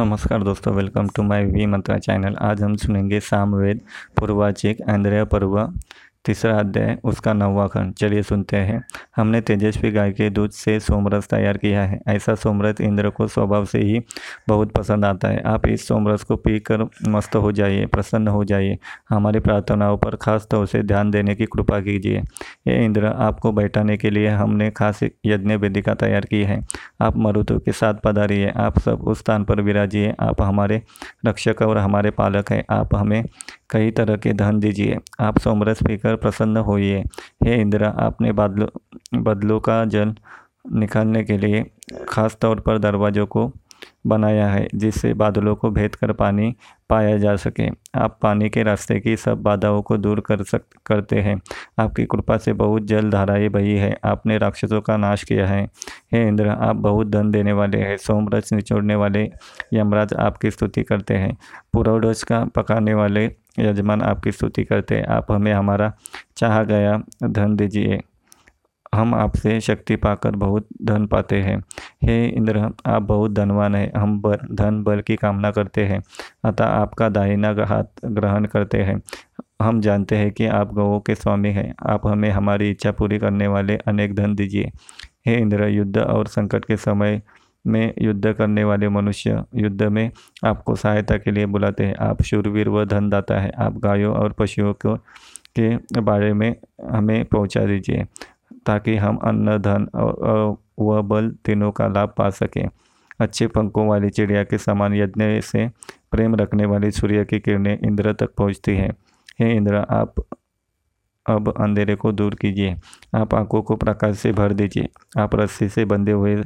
नमस्कार दोस्तों welcome to my V Mantra channel आज हम सुनेंगे सामवेद, पूर्वाचिक, आंद्रेय पर्व। तीसरा अध्याय, उसका नौवा खंड। चलिए सुनते हैं। हमने तेजस्वी गाय के दूध से सोमरस तैयार किया है। ऐसा सोमरस इंद्र को स्वभाव से ही बहुत पसंद आता है। आप इस सोमरस को पीकर मस्त हो जाइए, प्रसन्न हो जाइए। हमारी प्रार्थनाओं पर खास तौर से ध्यान देने की कृपा कीजिए। ये इंद्र, आपको बैठाने के लिए हमने खास यज्ञ वेदिका तैयार की है। आप मरुतु के साथ पधारिए। आप सब उस स्थान पर विराजिए। आप हमारे रक्षक और हमारे पालक हैं। आप हमें कई तरह के धन दीजिए। आप सोमरस पीकर प्रसन्न होइए। हे इंद्र, आपने बादलों, बदलों का जल निकालने के लिए खास तौर पर दरवाज़ों को बनाया है, जिससे बादलों को भेद कर पानी पाया जा सके। आप पानी के रास्ते की सब बाधाओं को दूर कर सक, करते हैं। आपकी कृपा से बहुत जल धाराएँ बही है। आपने राक्षसों का नाश किया है। हे इंद्र, आप बहुत धन देने वाले हैं। सोमरस निचोड़ने वाले यमराज आपकी स्तुति करते हैं। पूर्वडोज का पकाने वाले यजमान आपकी स्तुति करते हैं आप हमें हमारा चाहा गया धन दीजिए। हम आपसे शक्ति पाकर बहुत धन पाते हैं। हे इंद्र, आप बहुत धनवान हैं। हम बर धन बल की कामना करते हैं, अतः आपका दाहिना हाथ ग्रहण करते हैं। हम जानते हैं कि आप गौों के स्वामी हैं। आप हमें हमारी इच्छा पूरी करने वाले अनेक धन दीजिए। हे इंद्र, युद्ध और संकट के समय में युद्ध करने वाले मनुष्य युद्ध में आपको सहायता के लिए बुलाते हैं। आप शूरवीर व धनदाता है। आप गायों और पशुओं को, के बारे में हमें पहुँचा दीजिए, ताकि हम अन्न, धन व बल तीनों का लाभ पा सकें। अच्छे पंखों वाली चिड़िया के समान यज्ञ से प्रेम रखने वाली सूर्य की किरणें इंद्र तक पहुँचती हैं। हे इंद्र, आप अब अंधेरे को दूर कीजिए। आप आँखों को प्रकाश से भर दीजिए। आप रस्सी से बंधे हुए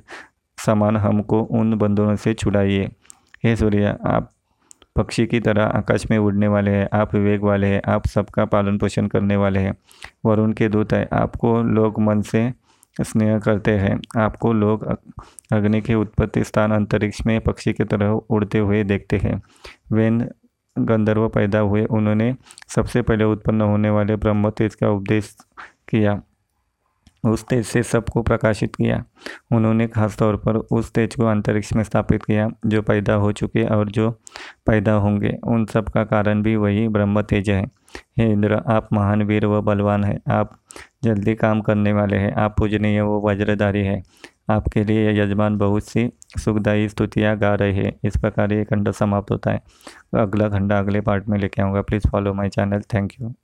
समान हमको उन बंधनों से छुड़ाइए। हे सूर्य, आप पक्षी की तरह आकाश में उड़ने वाले हैं, आप विवेक वाले हैं, आप सबका पालन पोषण करने वाले हैं, वरुण के दूत हैं, आपको लोग मन से स्नेह करते हैं, आपको लोग अग्नि के उत्पत्ति स्थान अंतरिक्ष में पक्षी की तरह उड़ते हुए देखते हैं। वेन गंधर्व पैदा हुए, उन्होंने सबसे पहले उत्पन्न होने वाले ब्रह्म तेज का उपदेश किया। उस तेज से सबको प्रकाशित किया। उन्होंने खास तौर पर उस तेज को अंतरिक्ष में स्थापित किया, जो पैदा हो चुके और जो पैदा होंगे। उन सब का कारण भी वही ब्रह्म तेज है। हे इंद्र, आप महान वीर व बलवान हैं। आप जल्दी काम करने वाले हैं। आप पूजनीय वो वज्रधारी है। आपके लिए यजमान बहुत सी सुखदायी स्तुतियाँ गा रहे हैं। इस प्रकार ये खंड समाप्त होता है। अगला खंड अगले पार्ट में लेके आऊँगा। Please follow my channel. Thank you.